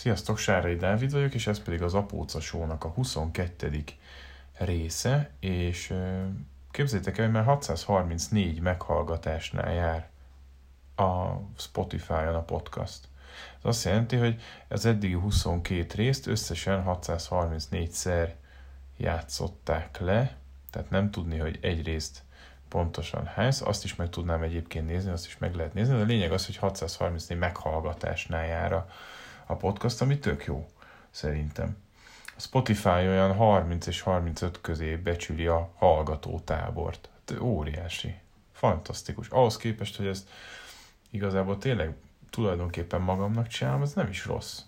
Sziasztok, Sárai Dávid vagyok, és ez pedig az Apóca Show-nak a 22. része, és képzeljétek el, már 634 meghallgatásnál jár a Spotify-on a podcast. Ez azt jelenti, hogy az eddigi 22 részt összesen 634-szer játszották le, tehát nem tudni, hogy egy részt pontosan hány, azt is meg tudnám egyébként nézni, azt is meg lehet nézni, de a lényeg az, hogy 634 meghallgatásnál jár a, a podcast, ami tök jó, szerintem. A Spotify olyan 30 és 35 közé becsüli a hallgató tábort. Hát óriási. Fantasztikus. Ahhoz képest, hogy ezt igazából tényleg tulajdonképpen magamnak csinálom, ez nem is rossz.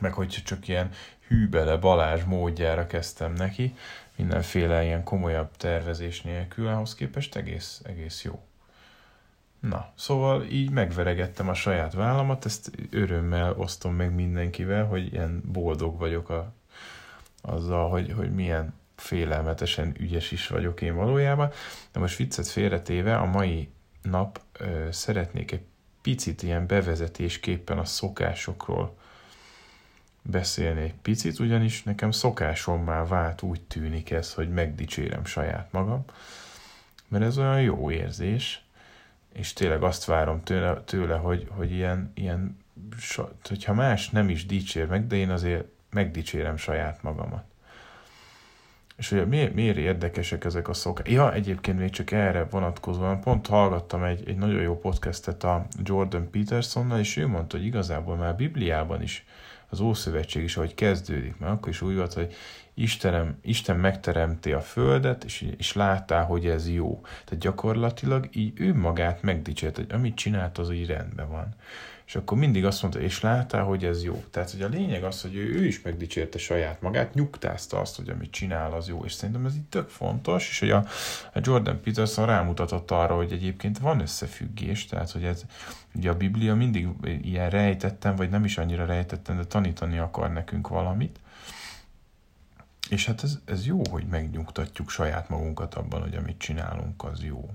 Meg hogy csak ilyen hűbele Balázs módjára kezdtem neki, mindenféle ilyen komolyabb tervezés nélkül, ahhoz képest egész, egész jó. Na, szóval így megveregettem a saját vállamat, ezt örömmel osztom meg mindenkivel, hogy ilyen boldog vagyok a, azzal, hogy, hogy milyen félelmetesen ügyes is vagyok én valójában. De most viccet félretéve, a mai nap ö, szeretnék egy picit ilyen bevezetésképpen a szokásokról beszélni egy picit, ugyanis nekem szokásommá vált úgy tűnik ez, hogy megdicsérem saját magam, mert ez olyan jó érzés, és tényleg azt várom tőle, tőle hogy, hogy ilyen, ilyen, hogyha más nem is dicsér meg, de én azért megdicsérem saját magamat. És hogy miért, miért érdekesek ezek a szokások? Ja, egyébként még csak erre vonatkozóan, pont hallgattam egy, egy nagyon jó podcastet a Jordan Petersonnal, és ő mondta, hogy igazából már Bibliában is az Ószövetség is, ahogy kezdődik, mert akkor is úgy volt, hogy Istenem, Isten megteremti a földet, és, és láttál, hogy ez jó. Tehát gyakorlatilag így ő magát megdicsért, hogy amit csinált, az így rendben van. És akkor mindig azt mondta, és láttál, hogy ez jó. Tehát, hogy a lényeg az, hogy ő, ő is megdicsérte saját magát, nyugtázta azt, hogy amit csinál, az jó. És szerintem ez így tök fontos, és hogy a, a Jordan Peterson rámutatott arra, hogy egyébként van összefüggés, tehát, hogy ez ugye a Biblia mindig ilyen rejtettem, vagy nem is annyira rejtettem, de tanítani akar nekünk valamit. És hát ez, ez jó, hogy megnyugtatjuk saját magunkat abban, hogy amit csinálunk, az jó.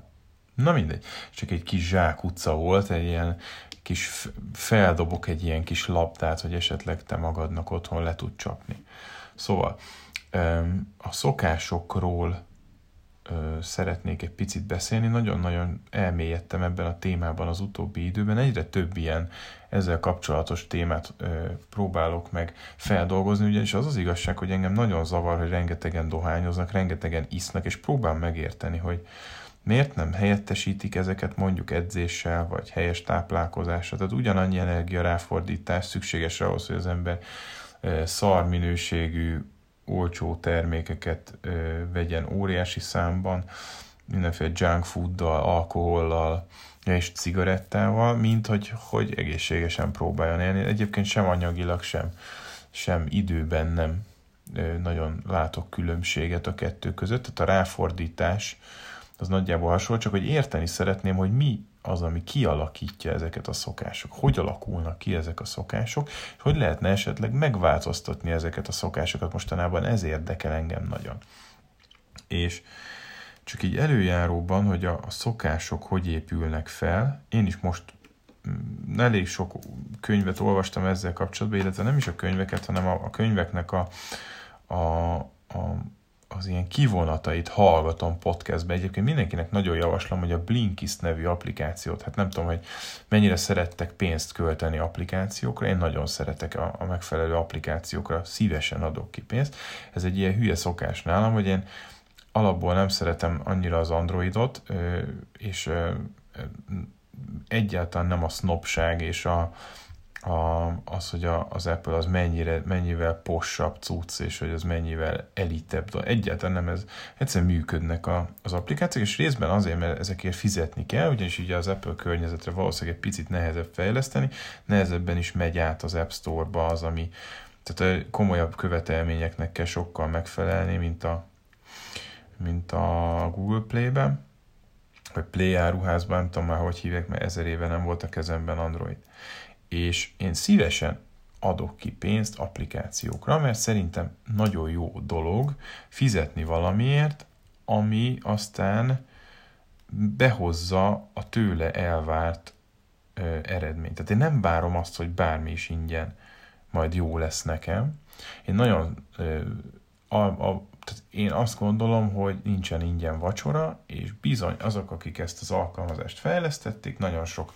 Na mindegy, csak egy kis zsák utca volt, egy ilyen kis feldobok egy ilyen kis labdát, hogy esetleg te magadnak otthon le tud csapni. Szóval a szokásokról szeretnék egy picit beszélni. Nagyon-nagyon elmélyedtem ebben a témában az utóbbi időben. Egyre több ilyen ezzel kapcsolatos témát próbálok meg feldolgozni, ugyanis az az igazság, hogy engem nagyon zavar, hogy rengetegen dohányoznak, rengetegen isznak, és próbálom megérteni, hogy, Miért nem helyettesítik ezeket mondjuk edzéssel, vagy helyes táplálkozással? Tehát ugyanannyi energia ráfordítás szükséges ahhoz, hogy az ember szar minőségű, olcsó termékeket vegyen óriási számban, mindenféle junk fooddal, alkohollal és cigarettával, mint hogy, hogy egészségesen próbáljon élni. Egyébként sem anyagilag, sem, sem időben nem nagyon látok különbséget a kettő között, tehát a ráfordítás az nagyjából hasonló, csak hogy érteni szeretném, hogy mi az, ami kialakítja ezeket a szokások, hogy alakulnak ki ezek a szokások, és hogy lehetne esetleg megváltoztatni ezeket a szokásokat? Mostanában, ez érdekel engem nagyon. És csak így előjáróban, hogy a, a szokások hogy épülnek fel, én is most mm, elég sok könyvet olvastam ezzel kapcsolatban, illetve nem is a könyveket, hanem a, a könyveknek a, a, a az ilyen kivonatait hallgatom podcastben. Egyébként mindenkinek nagyon javaslom, hogy a Blinkist nevű applikációt, hát nem tudom, hogy mennyire szerettek pénzt költeni applikációkra, én nagyon szeretek a, a megfelelő applikációkra, szívesen adok ki pénzt. Ez egy ilyen hülye szokás nálam, hogy én alapból nem szeretem annyira az Androidot, és egyáltalán nem a snobság és a, a, az, hogy a, az Apple az mennyire, mennyivel possabb cucc, és hogy az mennyivel elitebb. Egyáltalán nem ez, egyszerűen működnek a, az applikációk, és részben azért, mert ezekért fizetni kell, ugyanis ugye az Apple környezetre valószínűleg egy picit nehezebb fejleszteni, nehezebben is megy át az App Store-ba az, ami tehát a komolyabb követelményeknek kell sokkal megfelelni, mint a, mint a Google Play-ben, vagy Play áruházban, nem tudom már, hogy hívják, mert ezer éve nem volt a kezemben Android és én szívesen adok ki pénzt applikációkra, mert szerintem nagyon jó dolog fizetni valamiért, ami aztán behozza a tőle elvárt ö, eredményt. Tehát én nem várom azt, hogy bármi is ingyen majd jó lesz nekem. Én nagyon a, a, tehát én azt gondolom, hogy nincsen ingyen vacsora, és bizony azok, akik ezt az alkalmazást fejlesztették, nagyon sok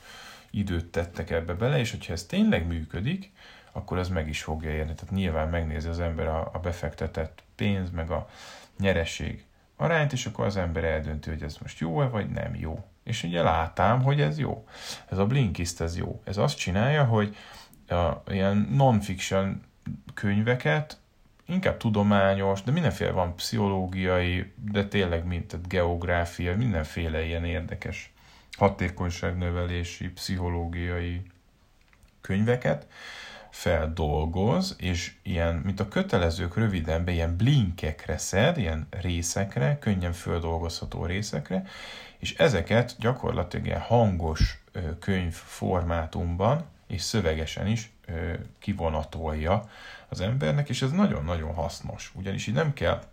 időt tettek ebbe bele, és hogyha ez tényleg működik, akkor ez meg is fogja érni. Tehát nyilván megnézi az ember a, a befektetett pénz, meg a nyereség arányt, és akkor az ember eldönti, hogy ez most jó-e, vagy nem jó. És ugye látám, hogy ez jó. Ez a Blinkist, ez jó. Ez azt csinálja, hogy a, ilyen non-fiction könyveket, inkább tudományos, de mindenféle van pszichológiai, de tényleg mint a geográfia, mindenféle ilyen érdekes hatékonyságnövelési, pszichológiai könyveket feldolgoz, és ilyen, mint a kötelezők rövidenben, ilyen blinkekre szed, ilyen részekre, könnyen földolgozható részekre, és ezeket gyakorlatilag ilyen hangos könyv formátumban, és szövegesen is kivonatolja az embernek, és ez nagyon-nagyon hasznos, ugyanis így nem kell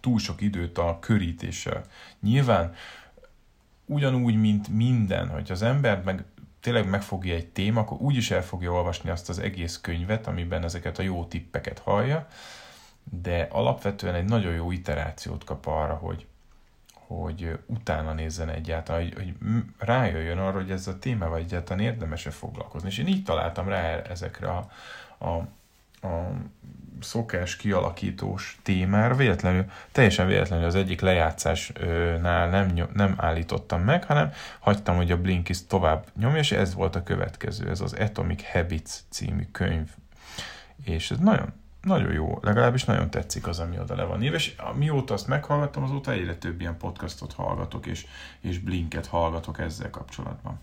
túl sok időt a körítéssel. Nyilván ugyanúgy, mint minden, hogy az ember meg tényleg megfogja egy téma, akkor úgyis el fogja olvasni azt az egész könyvet, amiben ezeket a jó tippeket hallja, de alapvetően egy nagyon jó iterációt kap arra, hogy, hogy utána nézzen egyáltalán, hogy, hogy rájöjjön arra, hogy ez a témával egyáltalán érdemes-e foglalkozni. És én így találtam rá ezekre a, a, a szokás kialakítós témára, véletlenül, teljesen véletlenül az egyik lejátszásnál nem, nem állítottam meg, hanem hagytam, hogy a Blinkist tovább nyomja, és ez volt a következő, ez az Atomic Habits című könyv. És ez nagyon, nagyon jó, legalábbis nagyon tetszik az, ami oda le van írva, és mióta azt meghallgattam, azóta egyre több ilyen podcastot hallgatok, és, és Blinket hallgatok ezzel kapcsolatban.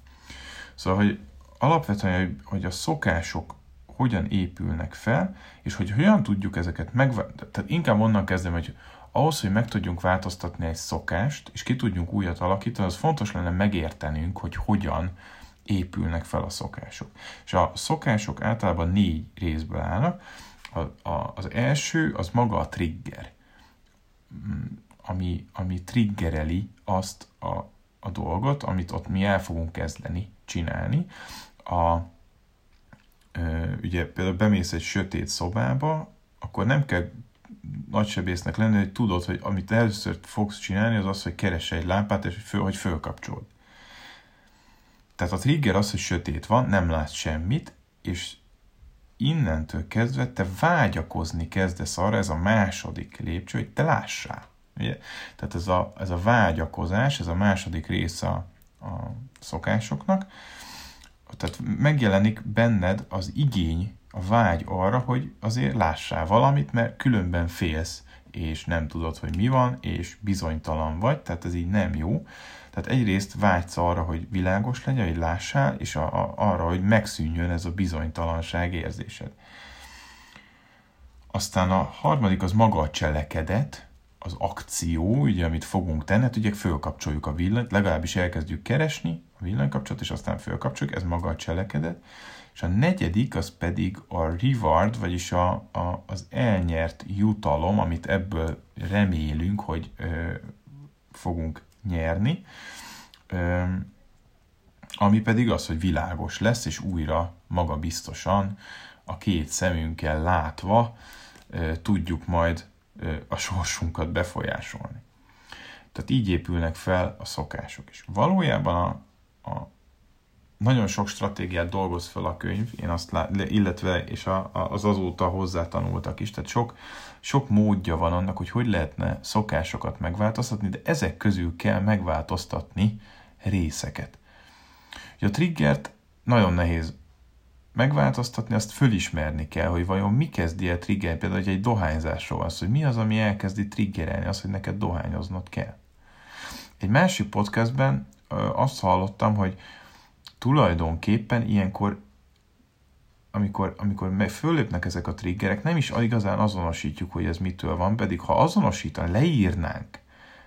Szóval, hogy alapvetően, hogy a szokások hogyan épülnek fel, és hogy hogyan tudjuk ezeket meg... Tehát inkább onnan kezdem, hogy ahhoz, hogy meg tudjunk változtatni egy szokást, és ki tudjunk újat alakítani, az fontos lenne megértenünk, hogy hogyan épülnek fel a szokások. És a szokások általában négy részből állnak. A, a, az első az maga a trigger, mm, ami, ami triggereli azt a, a dolgot, amit ott mi el fogunk kezdeni csinálni. A, ugye például bemész egy sötét szobába, akkor nem kell nagysebésznek lenni, hogy tudod, hogy amit először fogsz csinálni, az az, hogy keresse egy lámpát, és hogy, föl, hogy fölkapcsolod. Tehát a trigger az, hogy sötét van, nem látsz semmit, és innentől kezdve te vágyakozni kezdesz arra, ez a második lépcső, hogy te lássál. Ugye? Tehát ez a, ez a vágyakozás, ez a második része a, a szokásoknak, tehát megjelenik benned az igény, a vágy arra, hogy azért lássál valamit, mert különben félsz, és nem tudod, hogy mi van, és bizonytalan vagy, tehát ez így nem jó. Tehát egyrészt vágysz arra, hogy világos legyen, hogy lássál, és a, a, arra, hogy megszűnjön ez a bizonytalanság érzésed. Aztán a harmadik az maga a cselekedet, az akció, ugye, amit fogunk tenni, hát ugye fölkapcsoljuk a villanyt, legalábbis elkezdjük keresni a villanykapcsolat, és aztán fölkapcsoljuk, ez maga a cselekedet. És a negyedik az pedig a reward, vagyis a, a, az elnyert jutalom, amit ebből remélünk, hogy ö, fogunk nyerni, ö, ami pedig az, hogy világos lesz, és újra magabiztosan a két szemünkkel látva ö, tudjuk majd a sorsunkat befolyásolni. Tehát így épülnek fel a szokások is. Valójában a, a nagyon sok stratégiát dolgoz fel a könyv, én azt lát, illetve és a, a, az azóta hozzá tanultak is, tehát sok, sok módja van annak, hogy hogy lehetne szokásokat megváltoztatni, de ezek közül kell megváltoztatni részeket. A triggert nagyon nehéz megváltoztatni, azt fölismerni kell, hogy vajon mi kezdi el trigger, például hogy egy dohányzásról az, hogy mi az, ami elkezdi triggerelni, az, hogy neked dohányoznod kell. Egy másik podcastben azt hallottam, hogy tulajdonképpen ilyenkor amikor, amikor fölépnek ezek a triggerek, nem is igazán azonosítjuk, hogy ez mitől van, pedig ha azonosítan, leírnánk,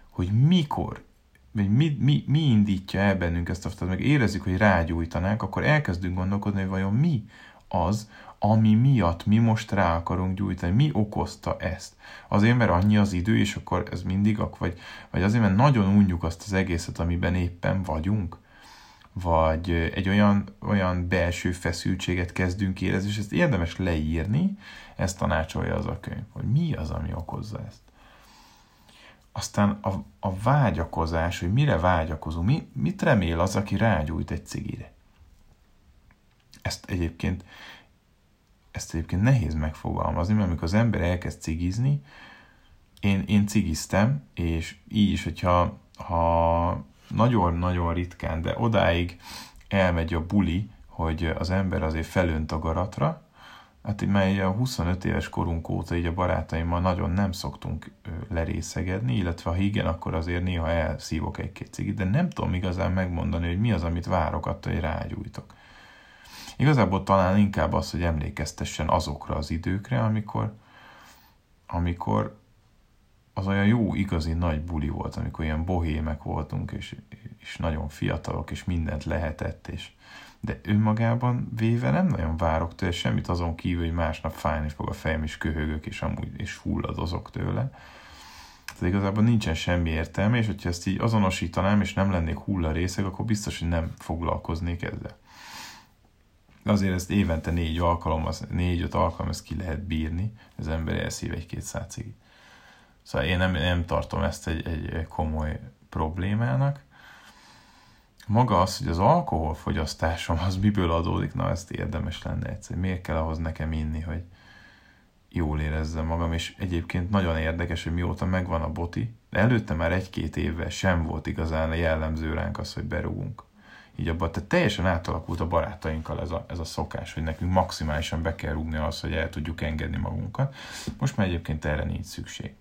hogy mikor vagy mi, mi, mi indítja el bennünk ezt a tehát meg érezzük, hogy rágyújtanánk, akkor elkezdünk gondolkodni, hogy vajon mi az, ami miatt mi most rá akarunk gyújtani, mi okozta ezt. Azért, mert annyi az idő, és akkor ez mindig, vagy, vagy azért, mert nagyon unjuk azt az egészet, amiben éppen vagyunk. vagy egy olyan, olyan belső feszültséget kezdünk érezni, és ezt érdemes leírni, ezt tanácsolja az a könyv, hogy mi az, ami okozza ezt. Aztán a, a vágyakozás, hogy mire vágyakozunk, mi, mit remél az, aki rágyújt egy cigire. Ezt egyébként, ezt egyébként nehéz megfogalmazni, mert amikor az ember elkezd cigizni, én, én cigiztem, és így is, hogyha ha nagyon-nagyon ritkán, de odáig elmegy a buli, hogy az ember azért felönt a garatra, hát már a 25 éves korunk óta így a barátaimmal nagyon nem szoktunk lerészegedni, illetve ha igen, akkor azért néha elszívok egy-két cigit, de nem tudom igazán megmondani, hogy mi az, amit várok attól, hogy rágyújtok. Igazából talán inkább az, hogy emlékeztessen azokra az időkre, amikor, amikor az olyan jó, igazi nagy buli volt, amikor ilyen bohémek voltunk, és, és nagyon fiatalok, és mindent lehetett, és de önmagában véve nem nagyon várok tőle semmit azon kívül, hogy másnap fájni fog a fejem, és köhögök, és amúgy és fulladozok tőle. Tehát igazából nincsen semmi értelme, és hogyha ezt így azonosítanám, és nem lennék hulla részeg, akkor biztos, hogy nem foglalkoznék ezzel. Azért ezt évente négy alkalom, négy-öt alkalom, ezt ki lehet bírni, az ember elszív egy-két százcigit. Szóval én nem, nem tartom ezt egy, egy komoly problémának. Maga az, hogy az alkoholfogyasztásom az miből adódik, na ezt érdemes lenne egyszer. Miért kell ahhoz nekem inni, hogy jól érezzem magam, és egyébként nagyon érdekes, hogy mióta megvan a boti, de előtte már egy-két évvel sem volt igazán jellemző ránk az, hogy berúgunk. Így abban, tehát teljesen átalakult a barátainkkal ez a, ez a szokás, hogy nekünk maximálisan be kell rúgni az, hogy el tudjuk engedni magunkat. Most már egyébként erre nincs szükség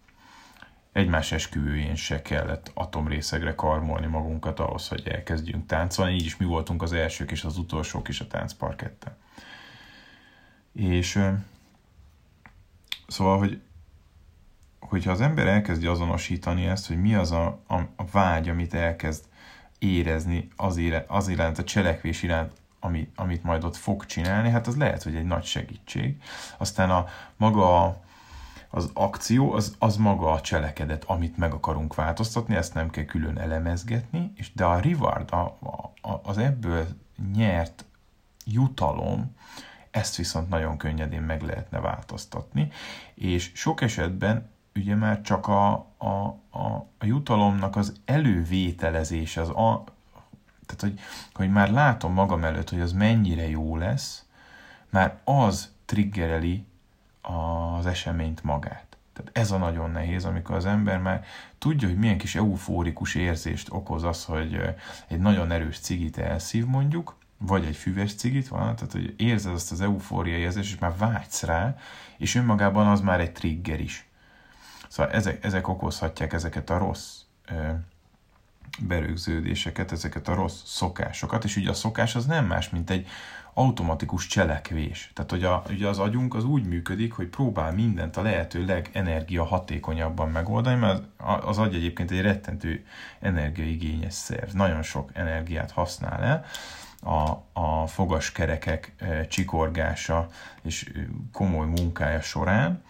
egymás esküvőjén se kellett atomrészegre karmolni magunkat ahhoz, hogy elkezdjünk táncolni. Így is mi voltunk az elsők és az utolsók is a táncparketten. És szóval, hogy hogyha az ember elkezdi azonosítani ezt, hogy mi az a, a, a vágy, amit elkezd érezni az, ére, az iránt, a cselekvés iránt, ami, amit majd ott fog csinálni, hát az lehet, hogy egy nagy segítség. Aztán a maga az akció az, az maga a cselekedet, amit meg akarunk változtatni, ezt nem kell külön elemezgetni, és de a reward, a, a, az ebből nyert jutalom, ezt viszont nagyon könnyedén meg lehetne változtatni, és sok esetben ugye már csak a, a, a, a jutalomnak az elővételezése, az a, tehát hogy, hogy már látom magam előtt, hogy az mennyire jó lesz, már az triggereli az eseményt magát. Tehát ez a nagyon nehéz, amikor az ember már tudja, hogy milyen kis eufórikus érzést okoz az, hogy egy nagyon erős cigit elszív mondjuk, vagy egy füves cigit van, tehát hogy érzed azt az eufória érzést, és már vágysz rá, és önmagában az már egy trigger is. Szóval ezek, ezek okozhatják ezeket a rossz berögződéseket, ezeket a rossz szokásokat, és ugye a szokás az nem más, mint egy automatikus cselekvés. Tehát, hogy a, ugye az agyunk az úgy működik, hogy próbál mindent a lehető legenergia hatékonyabban megoldani, mert az agy egyébként egy rettentő energiaigényes szerv. Nagyon sok energiát használ el a, a fogaskerekek csikorgása és komoly munkája során,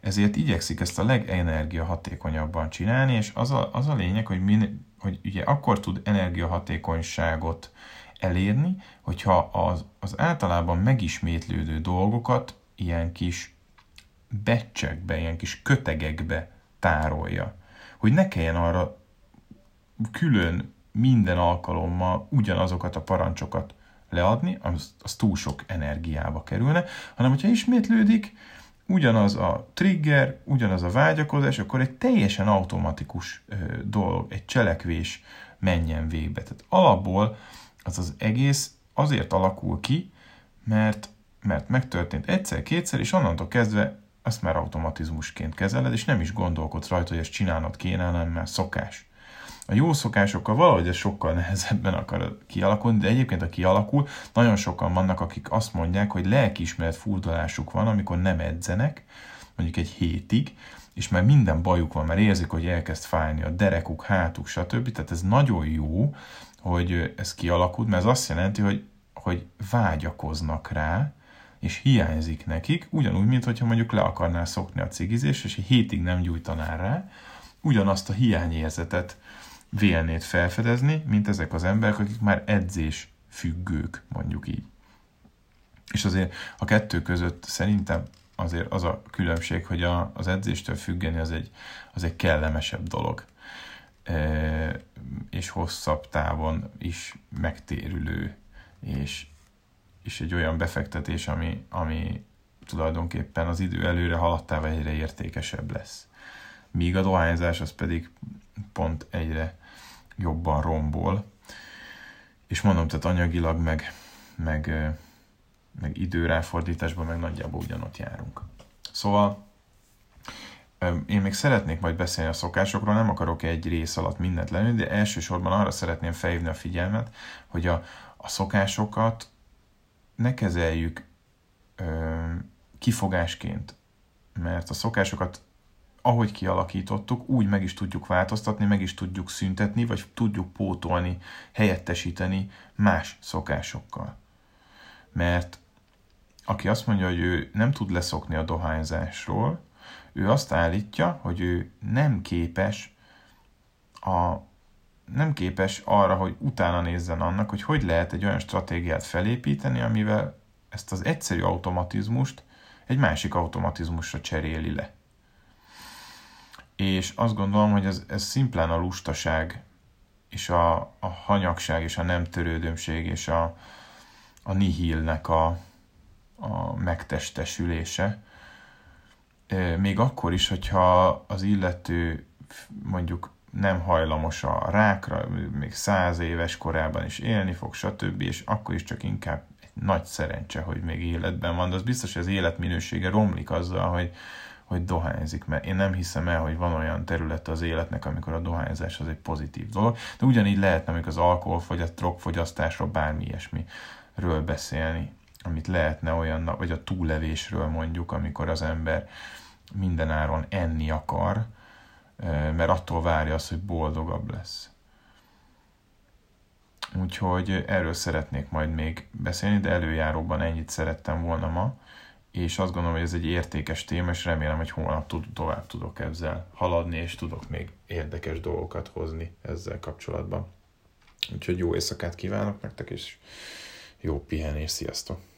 ezért igyekszik ezt a legenergia hatékonyabban csinálni, és az a, az a lényeg, hogy, min, hogy ugye akkor tud energiahatékonyságot elérni, hogyha az, az általában megismétlődő dolgokat ilyen kis becsekbe, ilyen kis kötegekbe tárolja. Hogy ne kelljen arra külön minden alkalommal ugyanazokat a parancsokat leadni, az, az túl sok energiába kerülne, hanem hogyha ismétlődik, ugyanaz a trigger, ugyanaz a vágyakozás, akkor egy teljesen automatikus dolog, egy cselekvés menjen végbe. Tehát alapból az az egész azért alakul ki, mert, mert megtörtént egyszer-kétszer, és onnantól kezdve azt már automatizmusként kezeled, és nem is gondolkodsz rajta, hogy ezt csinálnod kéne, hanem már szokás. A jó szokásokkal valahogy ez sokkal nehezebben akar kialakulni, de egyébként a kialakul, nagyon sokan vannak, akik azt mondják, hogy lelkiismeret furdalásuk van, amikor nem edzenek, mondjuk egy hétig, és már minden bajuk van, mert érzik, hogy elkezd fájni a derekuk, hátuk, stb. Tehát ez nagyon jó, hogy ez kialakult, mert ez azt jelenti, hogy, hogy vágyakoznak rá, és hiányzik nekik, ugyanúgy, mint hogyha mondjuk le akarnál szokni a cigizést, és egy hétig nem gyújtanál rá, ugyanazt a hiányérzetet vélnéd felfedezni, mint ezek az emberek, akik már edzés függők, mondjuk így. És azért a kettő között szerintem azért az a különbség, hogy a, az edzéstől függeni az egy, az egy kellemesebb dolog. E, és hosszabb távon is megtérülő, és, és egy olyan befektetés, ami, ami tulajdonképpen az idő előre haladtával egyre értékesebb lesz. Míg a dohányzás az pedig pont egyre jobban rombol. És mondom, tehát anyagilag meg, meg, meg időráfordításban meg nagyjából ugyanott járunk. Szóval én még szeretnék majd beszélni a szokásokról, nem akarok egy rész alatt mindent lenni, de elsősorban arra szeretném felhívni a figyelmet, hogy a, a szokásokat ne kezeljük ö, kifogásként, mert a szokásokat ahogy kialakítottuk, úgy meg is tudjuk változtatni, meg is tudjuk szüntetni, vagy tudjuk pótolni, helyettesíteni más szokásokkal. Mert aki azt mondja, hogy ő nem tud leszokni a dohányzásról, ő azt állítja, hogy ő nem képes a nem képes arra, hogy utána nézzen annak, hogy hogy lehet egy olyan stratégiát felépíteni, amivel ezt az egyszerű automatizmust egy másik automatizmusra cseréli le. És azt gondolom, hogy ez, ez szimplán a lustaság, és a, a hanyagság, és a nem törődömség, és a, a nihilnek a, a megtestesülése. Még akkor is, hogyha az illető mondjuk nem hajlamos a rákra, még száz éves korában is élni fog, stb., és akkor is csak inkább egy nagy szerencse, hogy még életben van, de az biztos, hogy az életminősége romlik azzal, hogy, hogy dohányzik, mert én nem hiszem el, hogy van olyan terület az életnek, amikor a dohányzás az egy pozitív dolog, de ugyanígy lehetne amikor az alkoholfogyaszt, drogfogyasztásról, bármi ilyesmiről beszélni, amit lehetne olyan, vagy a túllevésről mondjuk, amikor az ember mindenáron enni akar, mert attól várja azt, hogy boldogabb lesz. Úgyhogy erről szeretnék majd még beszélni, de előjáróban ennyit szerettem volna ma, és azt gondolom, hogy ez egy értékes téma, és remélem, hogy holnap tud, tovább tudok ezzel haladni, és tudok még érdekes dolgokat hozni ezzel kapcsolatban. Úgyhogy jó éjszakát kívánok nektek, és jó pihenés, sziasztok!